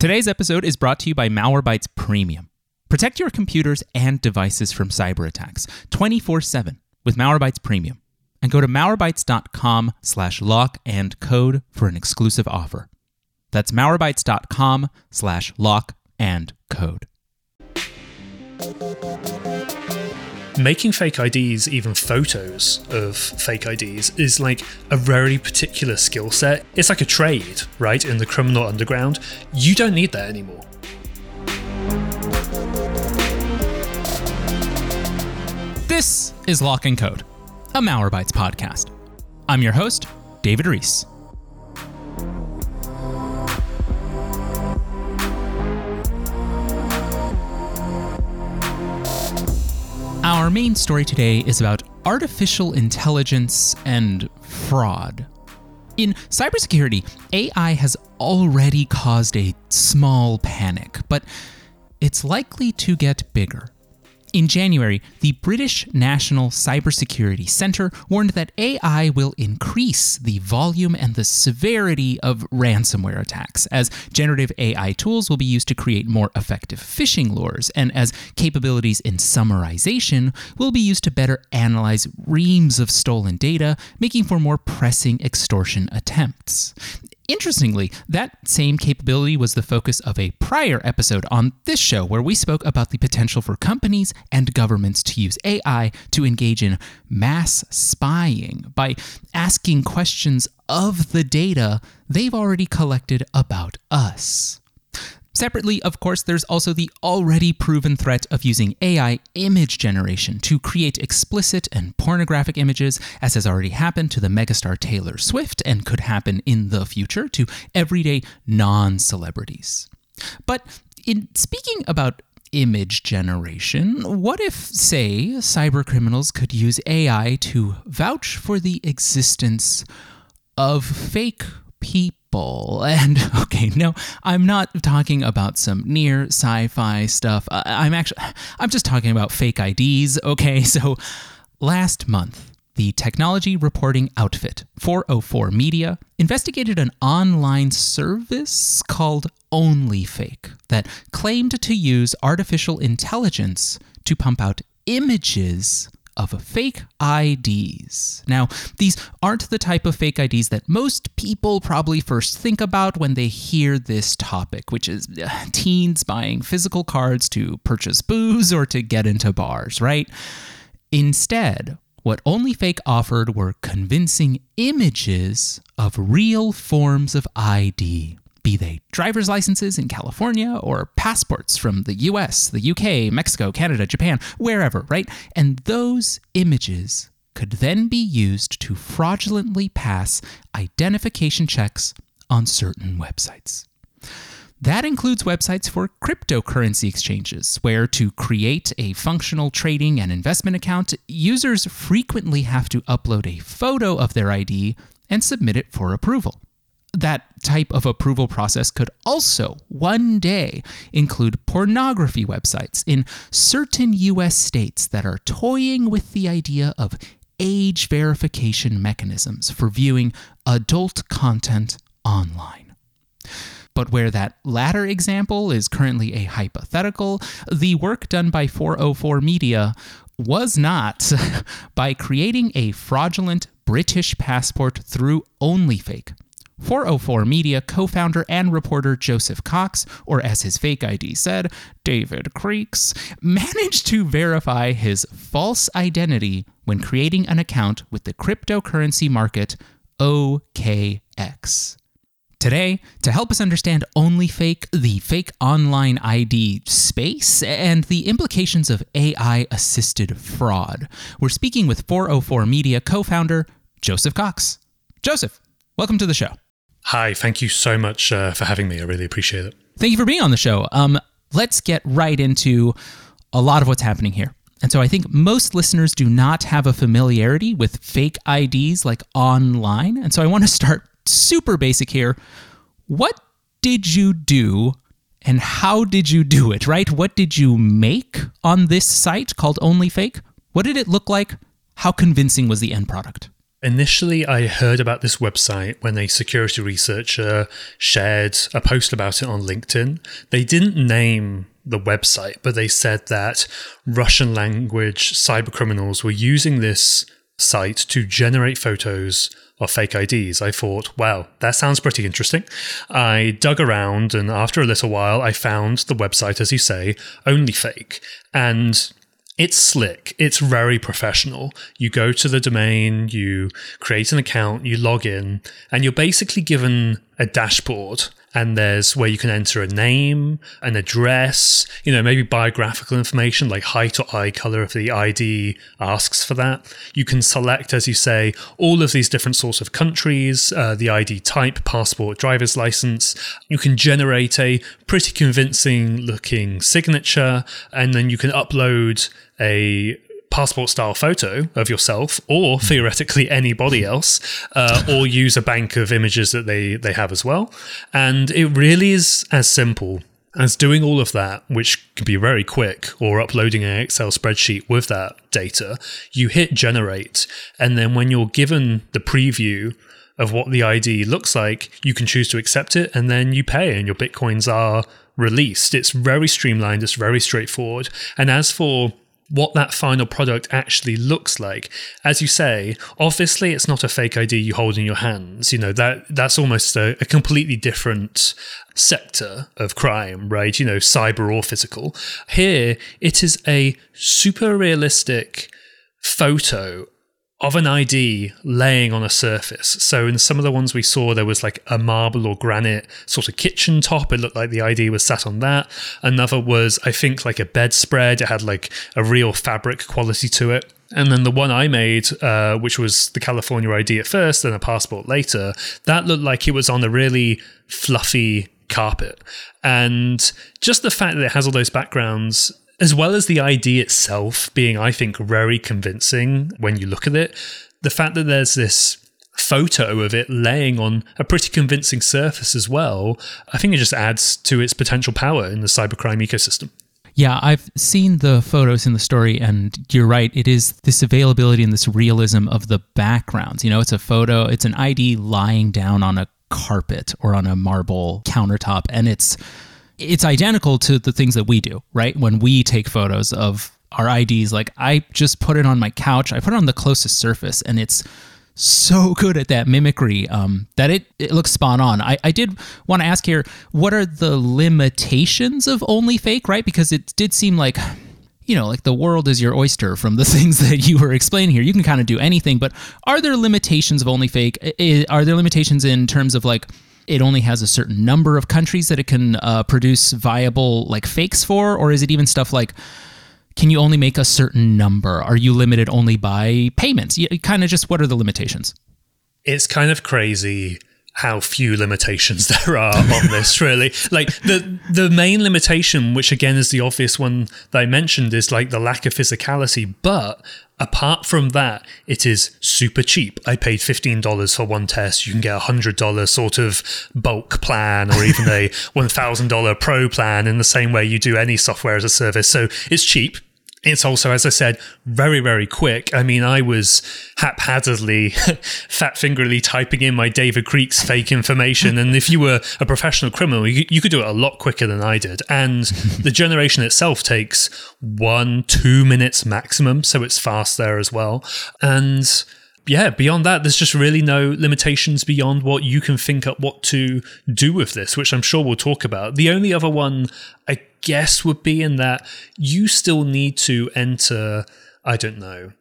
Today's episode is brought to you by Malwarebytes Premium. Protect your computers and devices from cyber attacks 24/7 with Malwarebytes Premium. And go to malwarebytes.com slash lock and code for an exclusive offer. That's malwarebytes.com slash lock and code. Making fake IDs, even photos of fake IDs, is like a very particular skill set. It's like a trade, right? In the criminal underground. You don't need that anymore. This is Lock and Code, a Malwarebytes podcast. I'm your host, David Ruiz. Our main story today is about artificial intelligence and fraud. In cybersecurity, AI has already caused a small panic, but it's likely to get bigger. In January, the British National Cybersecurity Centre warned that AI will increase the volume and the severity of ransomware attacks, as generative AI tools will be used to create more effective phishing lures, and as capabilities in summarization will be used to better analyze reams of stolen data, making for more pressing extortion attempts. Interestingly, that same capability was the focus of a prior episode on this show, where we spoke about the potential for companies and governments to use AI to engage in mass spying by asking questions of the data they've already collected about us. Separately, of course, there's also the already proven threat of using AI image generation to create explicit and pornographic images, as has already happened to the megastar Taylor Swift and could happen in the future to everyday non celebrities. But in speaking about image generation, what if, say, cybercriminals could use AI to vouch for the existence of fake people? And okay, no, I'm not talking about some near sci-fi stuff. I'm actually I'm just talking about fake IDs, okay? So last month, the technology reporting outfit 404 Media investigated an online service called OnlyFake that claimed to use artificial intelligence to pump out images of fake IDs. Now, these aren't the type of fake IDs that most people probably first think about when they hear this topic, which is uh, teens buying physical cards to purchase booze or to get into bars, right? Instead, what OnlyFake offered were convincing images of real forms of ID be they driver's licenses in California or passports from the US, the UK, Mexico, Canada, Japan, wherever, right? And those images could then be used to fraudulently pass identification checks on certain websites. That includes websites for cryptocurrency exchanges, where to create a functional trading and investment account, users frequently have to upload a photo of their ID and submit it for approval that type of approval process could also one day include pornography websites in certain US states that are toying with the idea of age verification mechanisms for viewing adult content online. But where that latter example is currently a hypothetical, the work done by 404 Media was not by creating a fraudulent British passport through OnlyFake 404 Media co founder and reporter Joseph Cox, or as his fake ID said, David Creeks, managed to verify his false identity when creating an account with the cryptocurrency market OKX. Today, to help us understand OnlyFake, the fake online ID space, and the implications of AI assisted fraud, we're speaking with 404 Media co founder Joseph Cox. Joseph, welcome to the show. Hi, thank you so much uh, for having me. I really appreciate it. Thank you for being on the show. Um, let's get right into a lot of what's happening here. And so I think most listeners do not have a familiarity with fake IDs like online. And so I want to start super basic here. What did you do and how did you do it, right? What did you make on this site called OnlyFake? What did it look like? How convincing was the end product? Initially, I heard about this website when a security researcher shared a post about it on LinkedIn. They didn't name the website, but they said that Russian language cybercriminals were using this site to generate photos of fake IDs. I thought, wow, that sounds pretty interesting. I dug around, and after a little while, I found the website, as you say, OnlyFake. And it's slick. It's very professional. You go to the domain, you create an account, you log in, and you're basically given a dashboard and there's where you can enter a name, an address, you know, maybe biographical information like height or eye color if the ID asks for that. You can select, as you say, all of these different sorts of countries, uh, the ID type, passport, driver's license. You can generate a pretty convincing looking signature, and then you can upload a passport style photo of yourself or theoretically anybody else uh, or use a bank of images that they they have as well. And it really is as simple as doing all of that which can be very quick or uploading an excel spreadsheet with that data. You hit generate and then when you're given the preview of what the id looks like you can choose to accept it and then you pay and your bitcoins are released. It's very streamlined. It's very straightforward. And as for what that final product actually looks like. As you say, obviously it's not a fake ID you hold in your hands. You know, that that's almost a, a completely different sector of crime, right? You know, cyber or physical. Here it is a super realistic photo of an ID laying on a surface. So in some of the ones we saw, there was like a marble or granite sort of kitchen top. It looked like the ID was sat on that. Another was, I think, like a bedspread. It had like a real fabric quality to it. And then the one I made, uh, which was the California ID at first then a passport later, that looked like it was on a really fluffy carpet. And just the fact that it has all those backgrounds as well as the ID itself being, I think, very convincing when you look at it, the fact that there's this photo of it laying on a pretty convincing surface as well, I think it just adds to its potential power in the cybercrime ecosystem. Yeah, I've seen the photos in the story, and you're right. It is this availability and this realism of the backgrounds. You know, it's a photo, it's an ID lying down on a carpet or on a marble countertop, and it's it's identical to the things that we do, right? When we take photos of our IDs, like I just put it on my couch, I put it on the closest surface, and it's so good at that mimicry um, that it, it looks spot on. I, I did want to ask here, what are the limitations of OnlyFake, right? Because it did seem like you know, like the world is your oyster from the things that you were explaining here. You can kind of do anything, but are there limitations of OnlyFake? Are there limitations in terms of like it only has a certain number of countries that it can uh, produce viable like fakes for, or is it even stuff like can you only make a certain number? Are you limited only by payments? kind of just what are the limitations? It's kind of crazy how few limitations there are on this really. Like the the main limitation which again is the obvious one that i mentioned is like the lack of physicality. But apart from that it is super cheap. I paid $15 for one test. You can get a $100 sort of bulk plan or even a $1000 pro plan in the same way you do any software as a service. So it's cheap it's also, as I said, very, very quick. I mean, I was haphazardly, fat fingerly typing in my David Creeks fake information. And if you were a professional criminal, you, you could do it a lot quicker than I did. And the generation itself takes one, two minutes maximum. So it's fast there as well. And yeah, beyond that, there's just really no limitations beyond what you can think up what to do with this, which I'm sure we'll talk about. The only other one I guess would be in that you still need to enter, I don't know,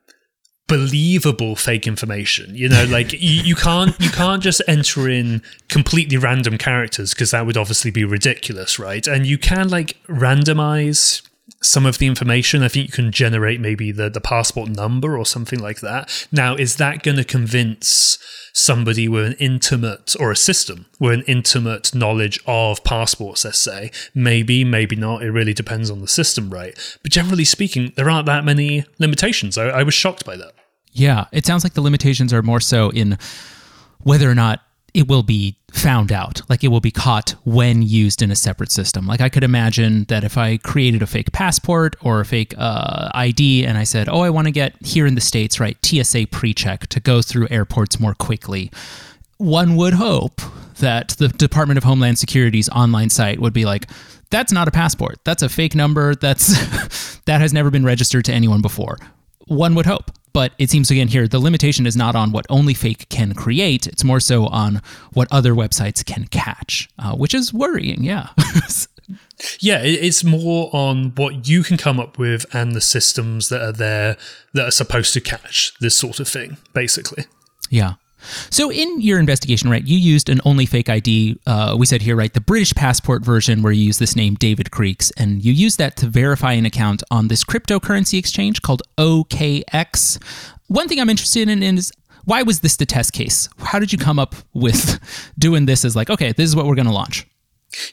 believable fake information. You know like you, you can't you can't just enter in completely random characters because that would obviously be ridiculous right? And you can like randomize some of the information. I think you can generate maybe the, the passport number or something like that. Now, is that going to convince somebody with an intimate or a system with an intimate knowledge of passports, let's say? Maybe, maybe not. It really depends on the system, right? But generally speaking, there aren't that many limitations. I, I was shocked by that. Yeah, it sounds like the limitations are more so in whether or not it will be found out. Like it will be caught when used in a separate system. Like I could imagine that if I created a fake passport or a fake uh, ID and I said, oh, I want to get here in the States, right, TSA pre check to go through airports more quickly, one would hope that the Department of Homeland Security's online site would be like, that's not a passport. That's a fake number. That's that has never been registered to anyone before. One would hope. But it seems again here the limitation is not on what OnlyFake can create. It's more so on what other websites can catch, uh, which is worrying. Yeah. yeah, it's more on what you can come up with and the systems that are there that are supposed to catch this sort of thing, basically. Yeah. So, in your investigation, right, you used an OnlyFake ID. Uh, we said here, right, the British passport version where you use this name, David Creeks, and you used that to verify an account on this cryptocurrency exchange called OKX. One thing I'm interested in is why was this the test case? How did you come up with doing this as like, okay, this is what we're going to launch?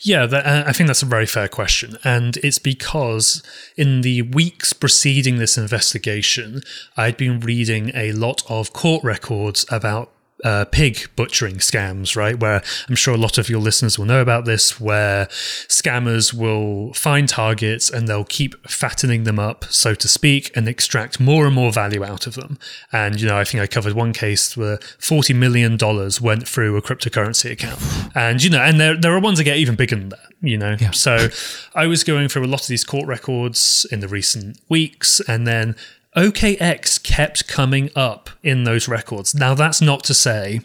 Yeah, that, uh, I think that's a very fair question. And it's because in the weeks preceding this investigation, I'd been reading a lot of court records about uh, pig butchering scams, right? Where I'm sure a lot of your listeners will know about this, where scammers will find targets and they'll keep fattening them up, so to speak, and extract more and more value out of them. And, you know, I think I covered one case where $40 million went through a cryptocurrency account. And, you know, and there, there are ones that get even bigger than that, you know? Yeah. So I was going through a lot of these court records in the recent weeks, and then OKX kept coming up in those records. Now, that's not to say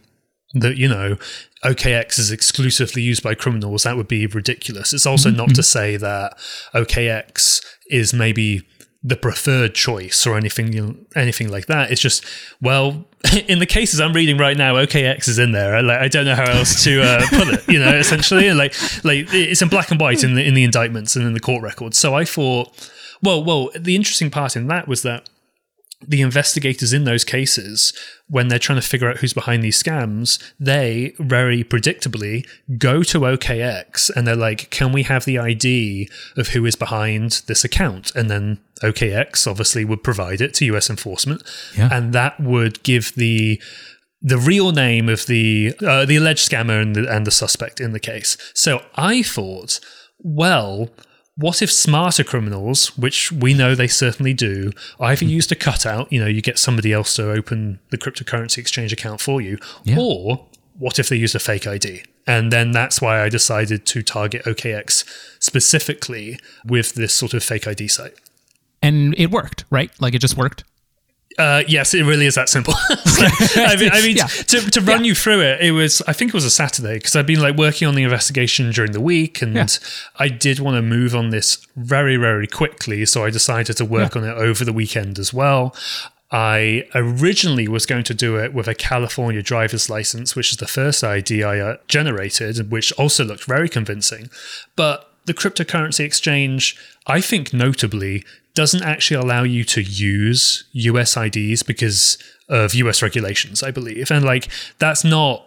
that, you know, OKX is exclusively used by criminals. That would be ridiculous. It's also not to say that OKX is maybe the preferred choice or anything anything like that. It's just well, in the cases I'm reading right now, OKX is in there. Like I don't know how else to uh, put it. You know, essentially, like like it's in black and white in the in the indictments and in the court records. So I thought, well, well, the interesting part in that was that the investigators in those cases, when they're trying to figure out who's behind these scams, they very predictably go to OKX and they're like, can we have the ID of who is behind this account? And then OKX obviously would provide it to US enforcement. Yeah. And that would give the the real name of the uh, the alleged scammer and the, and the suspect in the case. So I thought, well, what if smarter criminals, which we know they certainly do, either hmm. used a cutout, you know, you get somebody else to open the cryptocurrency exchange account for you, yeah. or what if they used a fake ID? And then that's why I decided to target OKX specifically with this sort of fake ID site. And it worked, right? Like it just worked? Uh, yes, it really is that simple. I mean, I mean yeah. to, to run yeah. you through it, it was I think it was a Saturday because I'd been like working on the investigation during the week, and yeah. I did want to move on this very very quickly, so I decided to work on it over the weekend as well. I originally was going to do it with a California driver's license, which is the first ID I uh, generated, which also looked very convincing. But the cryptocurrency exchange, I think notably, doesn't actually allow you to use US IDs because of US regulations, I believe. And like that's not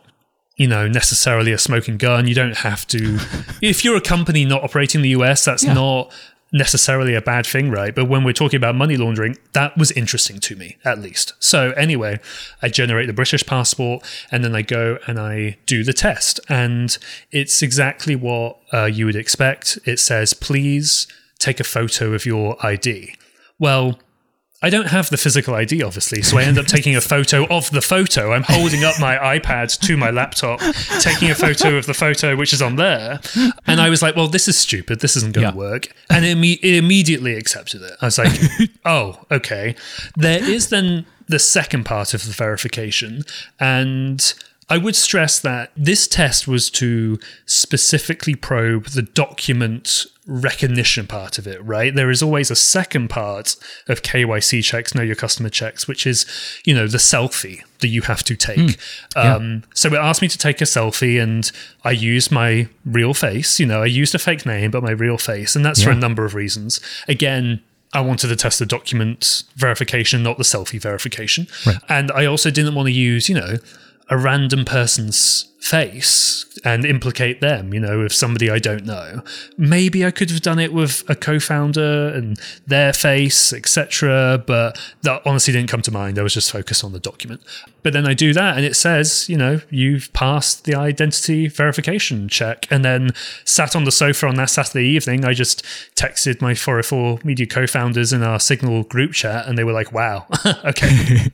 you know necessarily a smoking gun. You don't have to if you're a company not operating the US, that's yeah. not necessarily a bad thing, right? But when we're talking about money laundering, that was interesting to me, at least. So, anyway, I generate the British passport and then I go and I do the test. And it's exactly what uh, you would expect. It says, please take a photo of your ID. Well, I don't have the physical ID, obviously, so I end up taking a photo of the photo. I'm holding up my iPad to my laptop, taking a photo of the photo which is on there. And I was like, well, this is stupid. This isn't going to yeah. work. And it, it immediately accepted it. I was like, oh, okay. There is then the second part of the verification. And I would stress that this test was to specifically probe the document recognition part of it, right? There is always a second part of KYC checks, know your customer checks, which is, you know, the selfie that you have to take. Mm, yeah. um, so it asked me to take a selfie and I used my real face. You know, I used a fake name, but my real face. And that's yeah. for a number of reasons. Again, I wanted to test the document verification, not the selfie verification. Right. And I also didn't want to use, you know, a random person's face and implicate them, you know, with somebody I don't know. Maybe I could have done it with a co-founder and their face, etc. But that honestly didn't come to mind. I was just focused on the document. But then I do that and it says, you know, you've passed the identity verification check. And then sat on the sofa on that Saturday evening, I just texted my 404 media co-founders in our Signal group chat and they were like, wow, okay.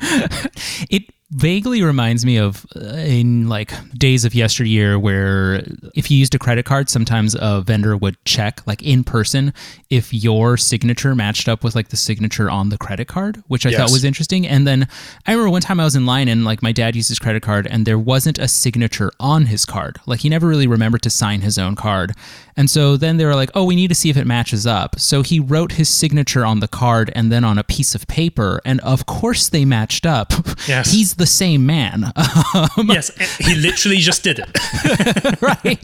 it vaguely reminds me of uh, in like days of yesteryear where if you used a credit card sometimes a vendor would check like in person if your signature matched up with like the signature on the credit card which i yes. thought was interesting and then i remember one time i was in line and like my dad used his credit card and there wasn't a signature on his card like he never really remembered to sign his own card and so then they were like, oh, we need to see if it matches up. So he wrote his signature on the card and then on a piece of paper. And of course they matched up. Yes. He's the same man. Um, yes. He literally just did it. right.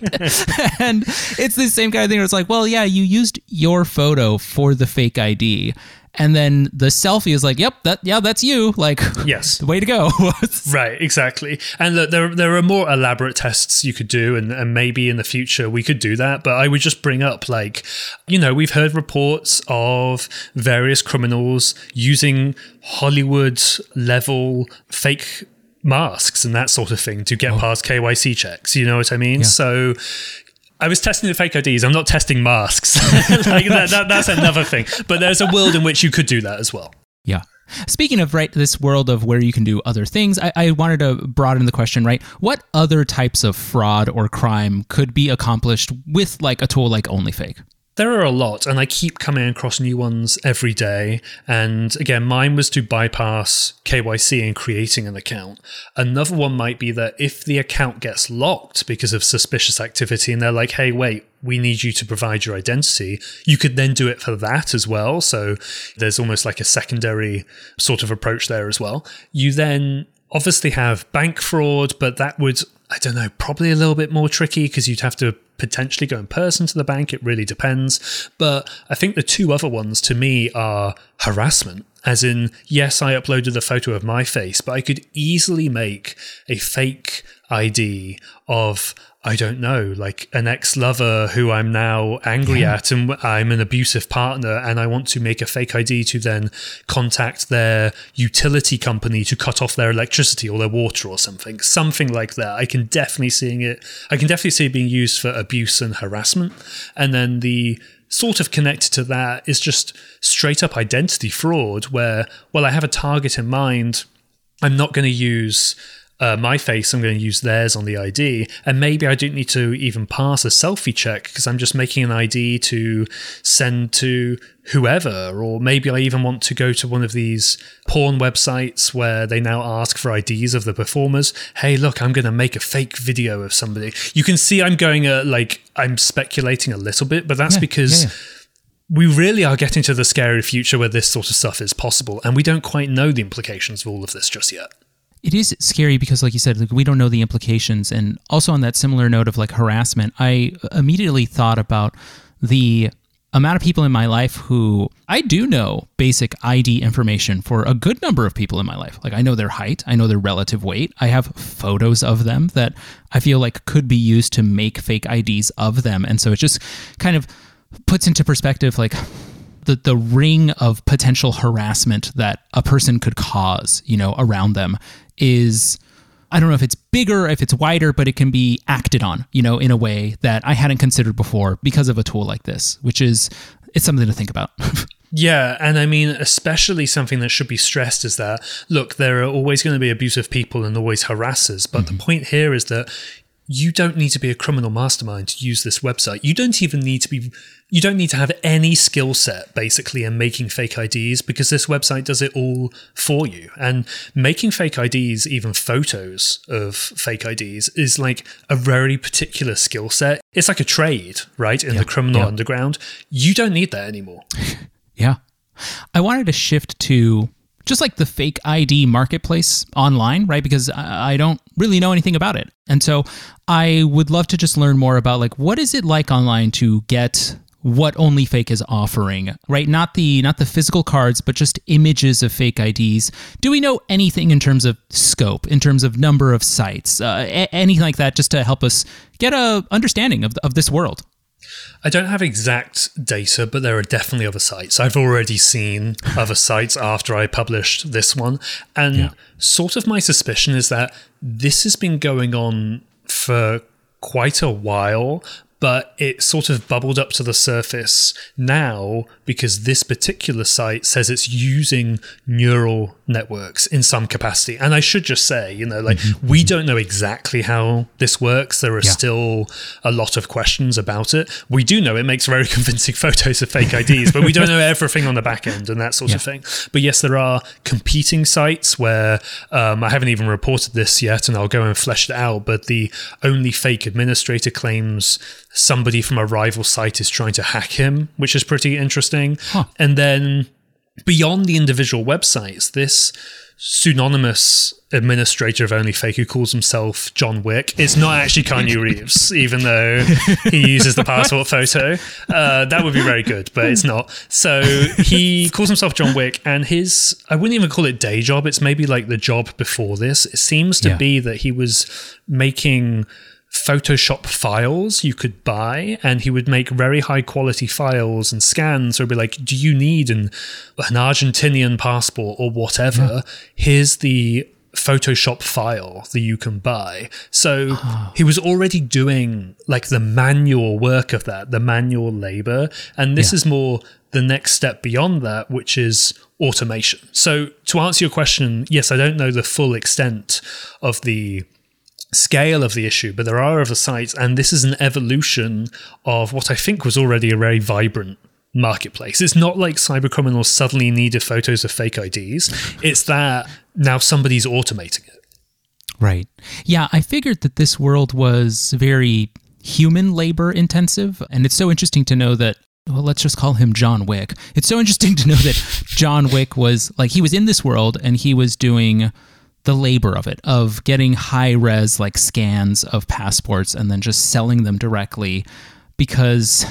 and it's the same kind of thing where it's like, well, yeah, you used your photo for the fake ID and then the selfie is like, "Yep, that yeah, that's you." Like, yes, the way to go. right, exactly. And look, there there are more elaborate tests you could do, and, and maybe in the future we could do that. But I would just bring up, like, you know, we've heard reports of various criminals using Hollywood level fake masks and that sort of thing to get oh. past KYC checks. You know what I mean? Yeah. So I was testing the fake IDs. I'm not testing masks. like that, that, that's another thing. But there's a world in which you could do that as well. Yeah. Speaking of right, this world of where you can do other things, I, I, wanted to broaden the question. Right, what other types of fraud or crime could be accomplished with like a tool like OnlyFake? There are a lot, and I keep coming across new ones every day. And again, mine was to bypass KYC and creating an account. Another one might be that if the account gets locked because of suspicious activity, and they're like, hey, wait, we need you to provide your identity, you could then do it for that as well. So there's almost like a secondary sort of approach there as well. You then obviously have bank fraud, but that would I don't know, probably a little bit more tricky because you'd have to potentially go in person to the bank. It really depends. But I think the two other ones to me are harassment. As in, yes, I uploaded a photo of my face, but I could easily make a fake ID of I don't know, like an ex lover who I'm now angry yeah. at and I'm an abusive partner and I want to make a fake ID to then contact their utility company to cut off their electricity or their water or something. Something like that. I can definitely seeing it I can definitely see it being used for abuse and harassment. And then the sort of connected to that is just straight up identity fraud where well I have a target in mind. I'm not going to use uh, my face, I'm going to use theirs on the ID. And maybe I don't need to even pass a selfie check because I'm just making an ID to send to whoever. Or maybe I even want to go to one of these porn websites where they now ask for IDs of the performers. Hey, look, I'm going to make a fake video of somebody. You can see I'm going, uh, like, I'm speculating a little bit, but that's yeah, because. Yeah, yeah we really are getting to the scary future where this sort of stuff is possible, and we don't quite know the implications of all of this just yet it is scary because like you said like, we don't know the implications and also on that similar note of like harassment i immediately thought about the amount of people in my life who I do know basic ID information for a good number of people in my life. Like I know their height, I know their relative weight. I have photos of them that I feel like could be used to make fake IDs of them. And so it just kind of puts into perspective like the the ring of potential harassment that a person could cause, you know, around them is I don't know if it's bigger, if it's wider, but it can be acted on, you know, in a way that I hadn't considered before because of a tool like this, which is it's something to think about. yeah, and I mean, especially something that should be stressed is that look, there are always going to be abusive people and always harassers, but mm-hmm. the point here is that you don't need to be a criminal mastermind to use this website. You don't even need to be you don't need to have any skill set basically in making fake IDs because this website does it all for you. And making fake IDs, even photos of fake IDs, is like a very particular skill set. It's like a trade, right? In yeah, the criminal yeah. underground. You don't need that anymore. yeah. I wanted to shift to just like the fake ID marketplace online, right? Because I don't really know anything about it. And so I would love to just learn more about like what is it like online to get what OnlyFake is offering, right? Not the not the physical cards, but just images of fake IDs. Do we know anything in terms of scope, in terms of number of sites, uh, a- anything like that, just to help us get a understanding of of this world? I don't have exact data, but there are definitely other sites. I've already seen other sites after I published this one. And yeah. sort of my suspicion is that this has been going on for quite a while, but it sort of bubbled up to the surface now because this particular site says it's using neural networks in some capacity. And I should just say, you know, like mm-hmm. we don't know exactly how this works. There are yeah. still a lot of questions about it. We do know it makes very convincing photos of fake IDs, but we don't know everything on the back end and that sort yeah. of thing. But yes, there are competing sites where um, I haven't even reported this yet, and I'll go and flesh it out. But the OnlyFake administrator claims somebody from a rival site is trying to hack him, which is pretty interesting. Huh. And then beyond the individual websites, this pseudonymous administrator of OnlyFake who calls himself John Wick. It's not actually Keanu Reeves, even though he uses the passport photo. Uh, that would be very good, but it's not. So he calls himself John Wick, and his, I wouldn't even call it day job. It's maybe like the job before this. It seems to yeah. be that he was making Photoshop files you could buy, and he would make very high quality files and scans. Or be like, "Do you need an an Argentinian passport or whatever? Yeah. Here's the Photoshop file that you can buy." So he was already doing like the manual work of that, the manual labor, and this yeah. is more the next step beyond that, which is automation. So to answer your question, yes, I don't know the full extent of the scale of the issue, but there are other sites, and this is an evolution of what I think was already a very vibrant marketplace. It's not like cybercriminals suddenly needed photos of fake IDs. It's that now somebody's automating it. Right. Yeah, I figured that this world was very human labor intensive, and it's so interesting to know that well, let's just call him John Wick. It's so interesting to know that John Wick was like he was in this world and he was doing the labor of it, of getting high res like scans of passports and then just selling them directly because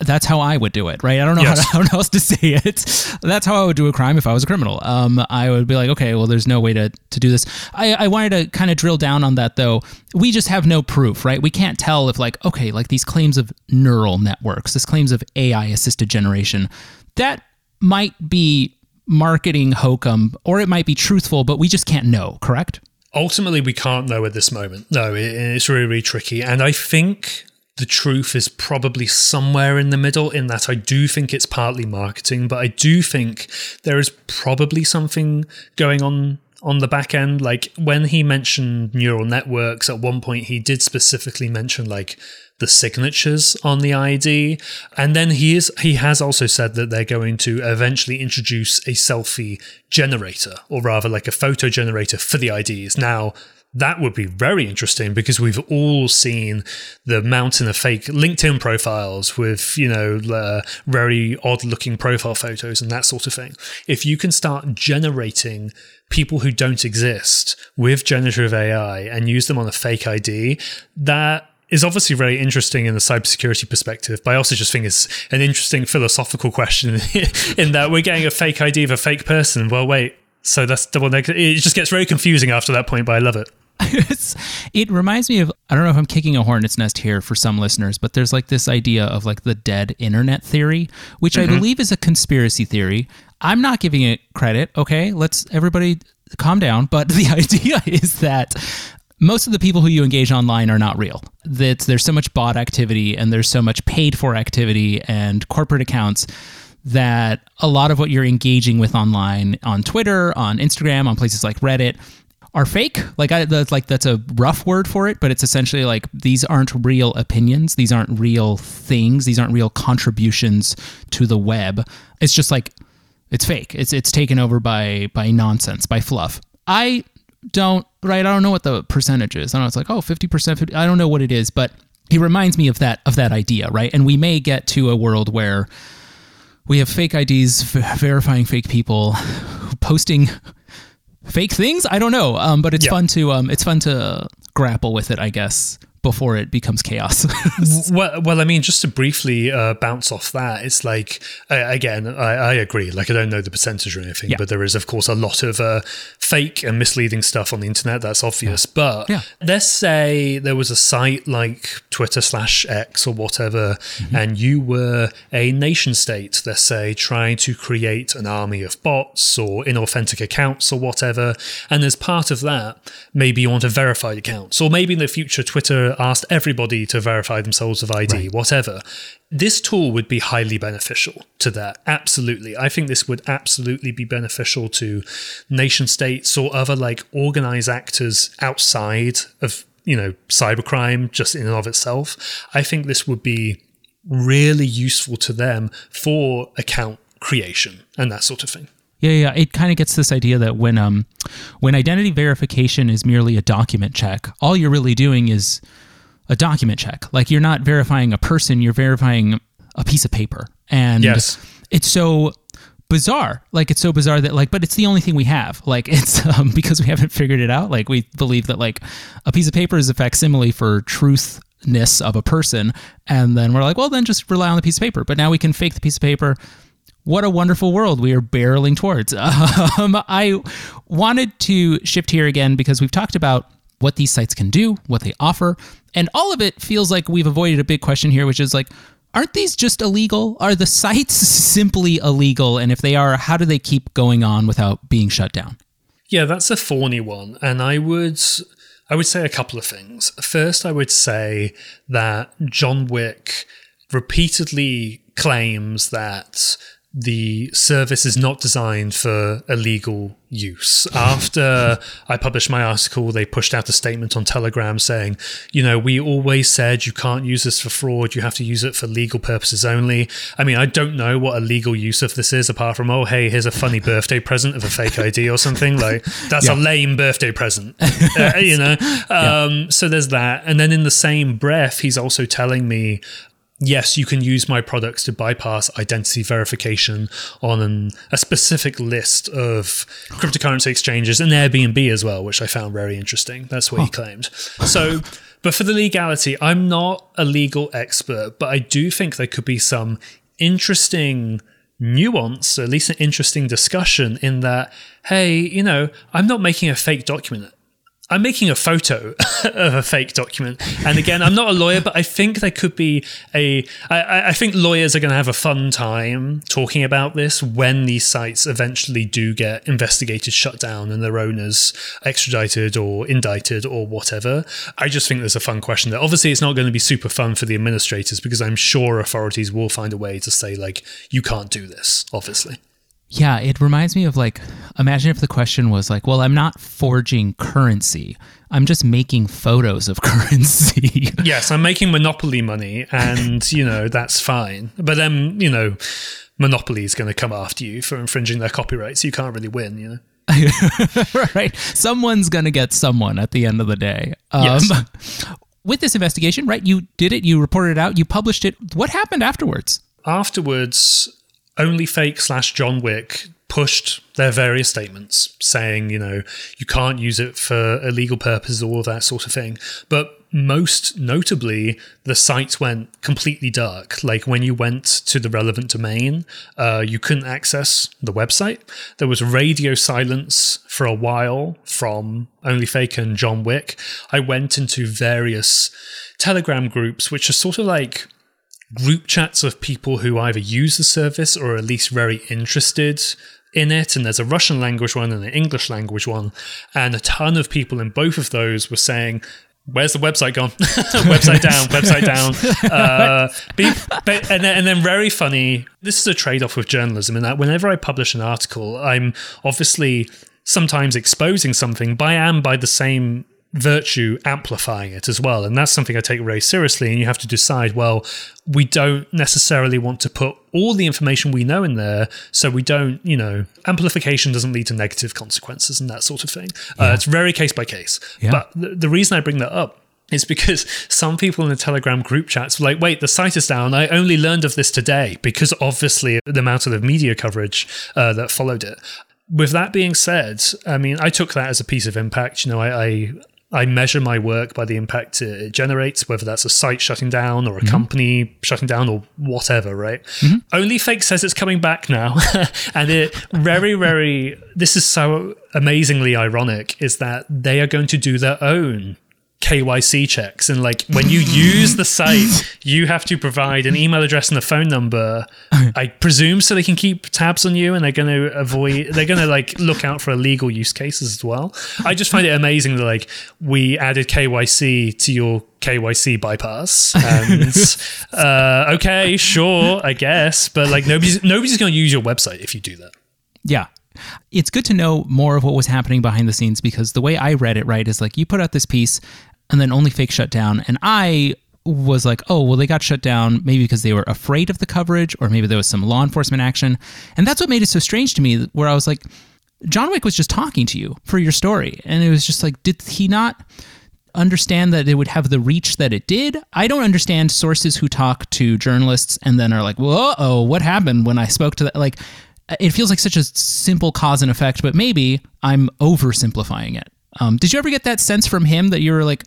that's how I would do it, right? I don't know yes. how, how, else to say it. That's how I would do a crime if I was a criminal. Um, I would be like, okay, well, there's no way to, to do this. I, I wanted to kind of drill down on that, though. We just have no proof, right? We can't tell if, like, okay, like these claims of neural networks, this claims of AI assisted generation, that might be marketing hokum, or it might be truthful, but we just can't know, correct? Ultimately, we can't know at this moment. No, it's really, really tricky. And I think the truth is probably somewhere in the middle, in that I do think it's partly marketing, but I do think there is probably something going on on the back end. Like when he mentioned neural networks, at one point he did specifically mention like the signatures on the ID. And then he is he has also said that they're going to eventually introduce a selfie generator, or rather like a photo generator for the IDs. Now, that would be very interesting because we've all seen the mountain of fake LinkedIn profiles with, you know, very odd looking profile photos and that sort of thing. If you can start generating people who don't exist with generative AI and use them on a fake ID, that is obviously very interesting in the cybersecurity perspective, but I also just think it's an interesting philosophical question in that we're getting a fake ID of a fake person. Well, wait, so that's double negative. It just gets very confusing after that point, but I love it. it reminds me of I don't know if I'm kicking a hornet's nest here for some listeners, but there's like this idea of like the dead internet theory, which mm-hmm. I believe is a conspiracy theory. I'm not giving it credit, okay? Let's everybody calm down, but the idea is that most of the people who you engage online are not real. That there's so much bot activity and there's so much paid for activity and corporate accounts that a lot of what you're engaging with online on Twitter, on Instagram, on places like Reddit are fake. Like I, that's like that's a rough word for it, but it's essentially like these aren't real opinions. These aren't real things. These aren't real contributions to the web. It's just like it's fake. It's it's taken over by by nonsense, by fluff. I don't right. I don't know what the percentage is. I don't know it's like oh 50 percent. I don't know what it is, but he reminds me of that of that idea, right? And we may get to a world where we have fake IDs verifying fake people, posting fake things. I don't know, um, but it's yeah. fun to um, it's fun to grapple with it, I guess. Before it becomes chaos. well, well, I mean, just to briefly uh, bounce off that, it's like uh, again, I, I, agree. Like, I don't know the percentage or anything, yeah. but there is, of course, a lot of uh, fake and misleading stuff on the internet. That's obvious. Yeah. But yeah. let's say there was a site like Twitter slash X or whatever, mm-hmm. and you were a nation state. Let's say trying to create an army of bots or inauthentic accounts or whatever, and as part of that, maybe you want a verified account, or maybe in the future, Twitter asked everybody to verify themselves with ID, right. whatever. This tool would be highly beneficial to that. Absolutely. I think this would absolutely be beneficial to nation states or other like organized actors outside of, you know, cybercrime just in and of itself. I think this would be really useful to them for account creation and that sort of thing. Yeah, yeah. It kind of gets this idea that when um when identity verification is merely a document check, all you're really doing is a document check. Like you're not verifying a person, you're verifying a piece of paper. And yes. it's so bizarre. Like it's so bizarre that like, but it's the only thing we have. Like it's um, because we haven't figured it out. Like we believe that like a piece of paper is a facsimile for truthness of a person, and then we're like, well, then just rely on the piece of paper. But now we can fake the piece of paper. What a wonderful world we are barreling towards. Um, I wanted to shift here again because we've talked about what these sites can do, what they offer, and all of it feels like we've avoided a big question here, which is like, aren't these just illegal? Are the sites simply illegal? And if they are, how do they keep going on without being shut down? Yeah, that's a thorny one. And I would I would say a couple of things. First, I would say that John Wick repeatedly claims that the service is not designed for illegal use. After I published my article, they pushed out a statement on Telegram saying, you know, we always said you can't use this for fraud, you have to use it for legal purposes only. I mean, I don't know what a legal use of this is apart from, oh, hey, here's a funny birthday present of a fake ID or something. Like, that's yeah. a lame birthday present, uh, you know? Um, yeah. So there's that. And then in the same breath, he's also telling me, yes, you can use my products to bypass identity verification on an, a specific list of cryptocurrency exchanges and Airbnb as well, which I found very interesting. That's what huh. he claimed. So, but for the legality, I'm not a legal expert, but I do think there could be some interesting nuance, at least an interesting discussion in that, hey, you know, I'm not making a fake document. I'm making a photo of a fake document. And again, I'm not a lawyer, but I think there could be a. I, I think lawyers are going to have a fun time talking about this when these sites eventually do get investigated, shut down, and their owners extradited or indicted or whatever. I just think there's a fun question there. Obviously, it's not going to be super fun for the administrators because I'm sure authorities will find a way to say, like, you can't do this, obviously. Yeah, it reminds me of like imagine if the question was like, well, I'm not forging currency. I'm just making photos of currency. yes, I'm making monopoly money and, you know, that's fine. But then, you know, monopoly is going to come after you for infringing their copyrights. so you can't really win, you know. right. Someone's going to get someone at the end of the day. Um, yes. With this investigation, right? You did it, you reported it out, you published it. What happened afterwards? Afterwards, OnlyFake slash John Wick pushed their various statements saying, you know, you can't use it for illegal purposes, of that sort of thing. But most notably, the site went completely dark. Like when you went to the relevant domain, uh, you couldn't access the website. There was radio silence for a while from OnlyFake and John Wick. I went into various Telegram groups, which are sort of like group chats of people who either use the service or are at least very interested in it. And there's a Russian language one and an English language one. And a ton of people in both of those were saying, Where's the website gone? website down, website down. Uh, and, then, and then, very funny. This is a trade off with journalism in that whenever I publish an article, I'm obviously sometimes exposing something, but I am by the same virtue amplifying it as well. And that's something I take very seriously. And you have to decide, well, we don't necessarily want to put all the information we know in there. So we don't, you know, amplification doesn't lead to negative consequences and that sort of thing. Uh, yeah. Uh, it's very case by case. Yeah. But the, the reason I bring that up is because some people in the Telegram group chats were like, wait, the site is down. I only learned of this today because obviously the amount of the media coverage uh, that followed it. With that being said, I mean, I took that as a piece of impact. You know, I, I I measure my work by the impact it generates, whether that's a site shutting down or a mm-hmm. company shutting down or whatever, right? Mm-hmm. OnlyFake says it's coming back now. and it very, very, this is so amazingly ironic, is that they are going to do their own KYC checks. And like when you use the site, you have to provide an email address and a phone number, I presume, so they can keep tabs on you and they're going to avoid, they're going to like look out for illegal use cases as well. I just find it amazing that like we added KYC to your KYC bypass. And uh, okay, sure, I guess. But like nobody's, nobody's going to use your website if you do that. Yeah. It's good to know more of what was happening behind the scenes because the way I read it, right, is like you put out this piece and then OnlyFake shut down. And I was like, oh, well, they got shut down maybe because they were afraid of the coverage or maybe there was some law enforcement action. And that's what made it so strange to me, where I was like, John Wick was just talking to you for your story. And it was just like, did he not understand that it would have the reach that it did? I don't understand sources who talk to journalists and then are like, well, oh, what happened when I spoke to that? Like, it feels like such a simple cause and effect, but maybe I'm oversimplifying it. Um, did you ever get that sense from him that you were like,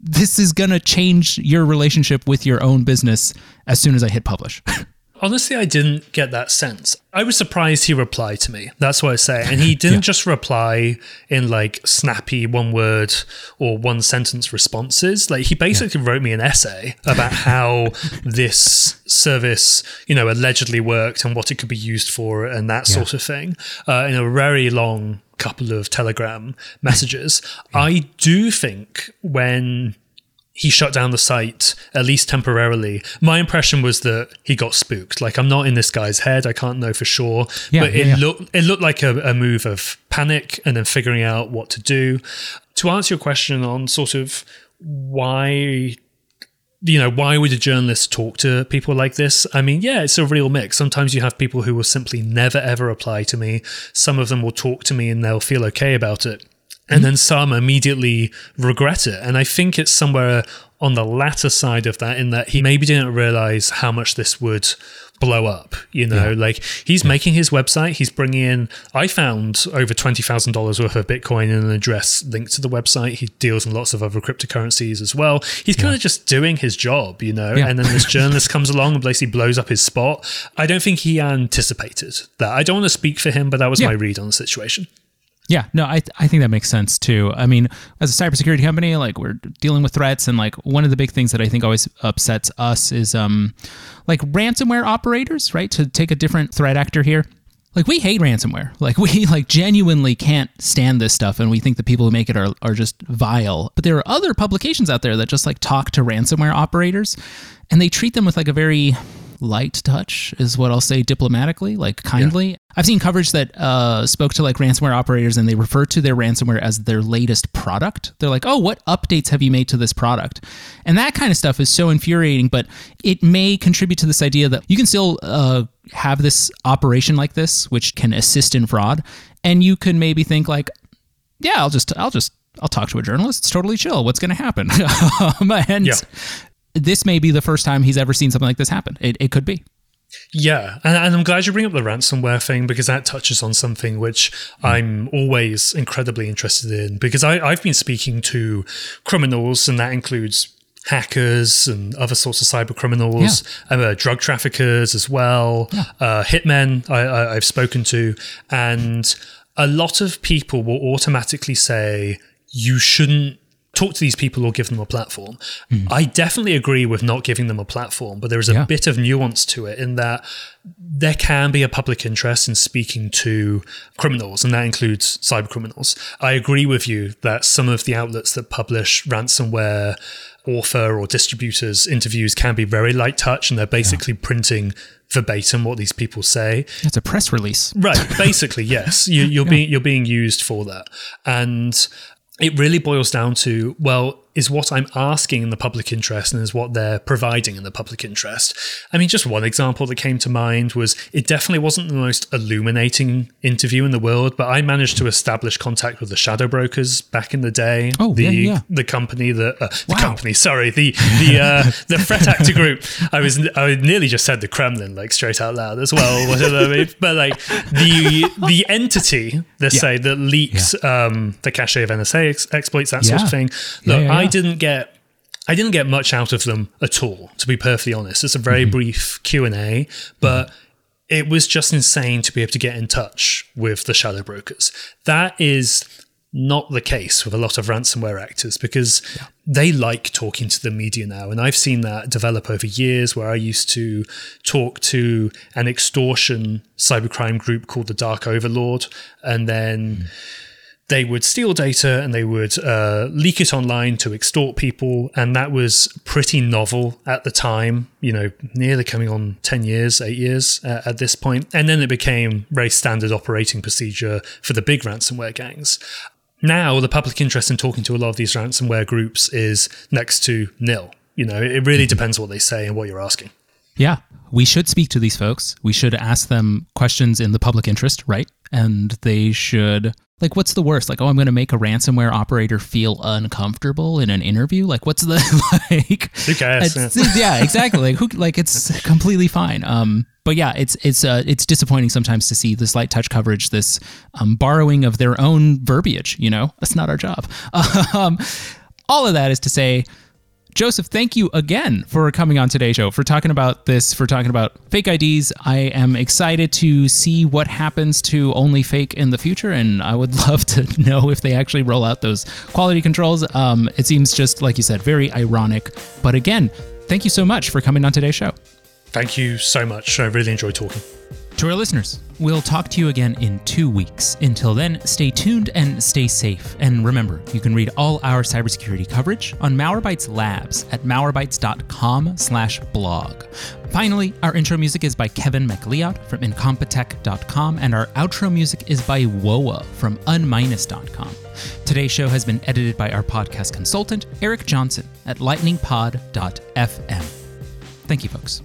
this is going to change your relationship with your own business as soon as I hit publish? Honestly, I didn't get that sense. I was surprised he replied to me. That's what I say. And he didn't yeah. just reply in like snappy one word or one sentence responses. Like he basically yeah. wrote me an essay about how this service, you know, allegedly worked and what it could be used for and that yeah. sort of thing uh, in a very long couple of telegram messages. I do think when he shut down the site at least temporarily. My impression was that he got spooked. Like I'm not in this guy's head. I can't know for sure. Yeah, but it yeah, looked it looked like a, a move of panic and then figuring out what to do. To answer your question on sort of why you know, why would a journalist talk to people like this? I mean, yeah, it's a real mix. Sometimes you have people who will simply never ever apply to me. Some of them will talk to me and they'll feel okay about it and hmm. then some immediately regret it. And I think it's somewhere on the latter side of that, in that he maybe didn't realize how much this would blow up. You know, yeah. like he's yeah. making his website, he's bringing in. I found over twenty thousand dollars worth of Bitcoin in an address linked to the website. He deals in lots of other cryptocurrencies as well. He's kind yeah. of just doing his job, you know. And then this journalist comes along and basically blows up his spot. I don't think he anticipated that. I don't want to speak for him, but that was my read on the situation. Yeah, no, I, I think that makes sense too. I mean, as a cybersecurity company, like we're dealing with threats, and like one of the big things that I think always upsets us is um, like ransomware operators, right? To take a different threat actor here, like we hate ransomware. Like we like genuinely can't stand this stuff, and we think the people who make it are are just vile. But there are other publications out there that just like talk to ransomware operators, and they treat them with like a very light touch is what I'll say diplomatically, like kindly. Yeah. I've seen coverage that uh, spoke to like ransomware operators and they refer to their ransomware as their latest product. They're like, oh, what updates have you made to this product? And that kind of stuff is so infuriating, but it may contribute to this idea that you can still uh, have this operation like this, which can assist in fraud. And you can maybe think like, yeah, I'll just, I'll just I'll talk to a journalist. It's totally chill. What's going to happen? Um, and yeah this may be the first time he's ever seen something like this happen. It, it could be. Yeah, and, and, I'm glad you bring up the ransomware thing because that touches on something which. I'm always incredibly interested in. Because I, I've been speaking to criminals, and that includes hackers and other sorts of cyber criminals, yeah. uh, drug traffickers as well, yeah. uh, hitmen I, I, I've spoken to, and a lot of people will automatically say you shouldn't talk to these people or give them a platform. Mm. I definitely agree with not giving them a platform, but there is a yeah. bit of nuance to it in that there can be a public interest in speaking to criminals, and that includes cyber criminals. I agree with you that some of the outlets that publish ransomware author or distributors interviews can be very light touch and they're basically yeah. printing verbatim what these people say. It's a press release. Right. Basically, yes. You, are yeah. being you're being used for that. And it really boils down to well, is what I'm asking in the public interest and is what they're providing in the public interest. I mean, just one example that came to mind was it definitely wasn't the most illuminating interview in the world, but I managed to establish contact with the shadow brokers back in the day. Oh, the yeah, yeah. the company that uh, the Wow. company, sorry, the the uh, the threat actor group. I was I nearly just said the Kremlin like straight out loud as well, whatever. I mean, but like the the entity, let's Yeah. say that leaks um, the cache of NSA ex- exploits, that sort of thing. Look, I didn't get. I didn't get much out of them at all, to be perfectly honest. It's a very Mm-hmm. brief Q and A, but it was just insane to be able to get in touch with the shadow brokers. That is not the case with a lot of ransomware actors because they like talking to the media now. And I've seen that develop over years where I used to talk to an extortion cybercrime group called the Dark Overlord. And then they would steal data and they would uh, leak it online to extort people. And that was pretty novel at the time, you know, nearly coming on 10 years, eight years uh, at this point. And then it became very standard operating procedure for the big ransomware gangs. Now, the public interest in talking to a lot of these ransomware groups is next to nil. You know, it really depends what they say and what you're asking. Yeah, we should speak to these folks. We should ask them questions in the public interest, right? And they should like what's the worst? Like, oh, I'm going to make a ransomware operator feel uncomfortable in an interview. Like, what's the like? Who cares? It's- yeah, exactly. Like, who? Like, it's completely fine. Um, but yeah, it's it's uh, it's disappointing sometimes to see this light touch coverage, this um, borrowing of their own verbiage. You know, that's not our job. Um, all of that is to say, Joseph, thank you again for coming on today's show, for talking about this, for talking about fake IDs. I am excited to see what happens to OnlyFake in the future, and I would love to know if they actually roll out those quality controls. Um, it seems just, like you said, very ironic. But again, thank you so much for coming on today's show. Thank you so much. I really enjoyed talking. To our listeners, we'll talk to you again in two weeks. Until then, stay tuned and stay safe. And remember, you can read all our cybersecurity coverage on Malwarebytes Labs at malwarebytes.com slash blog. Finally, our intro music is by Kevin MacLeod from incompetech.com, and our outro music is by Wowa from unminus.com. Today's show has been edited by our podcast consultant, Eric Johnson at lightningpod.fm. Thank you, folks.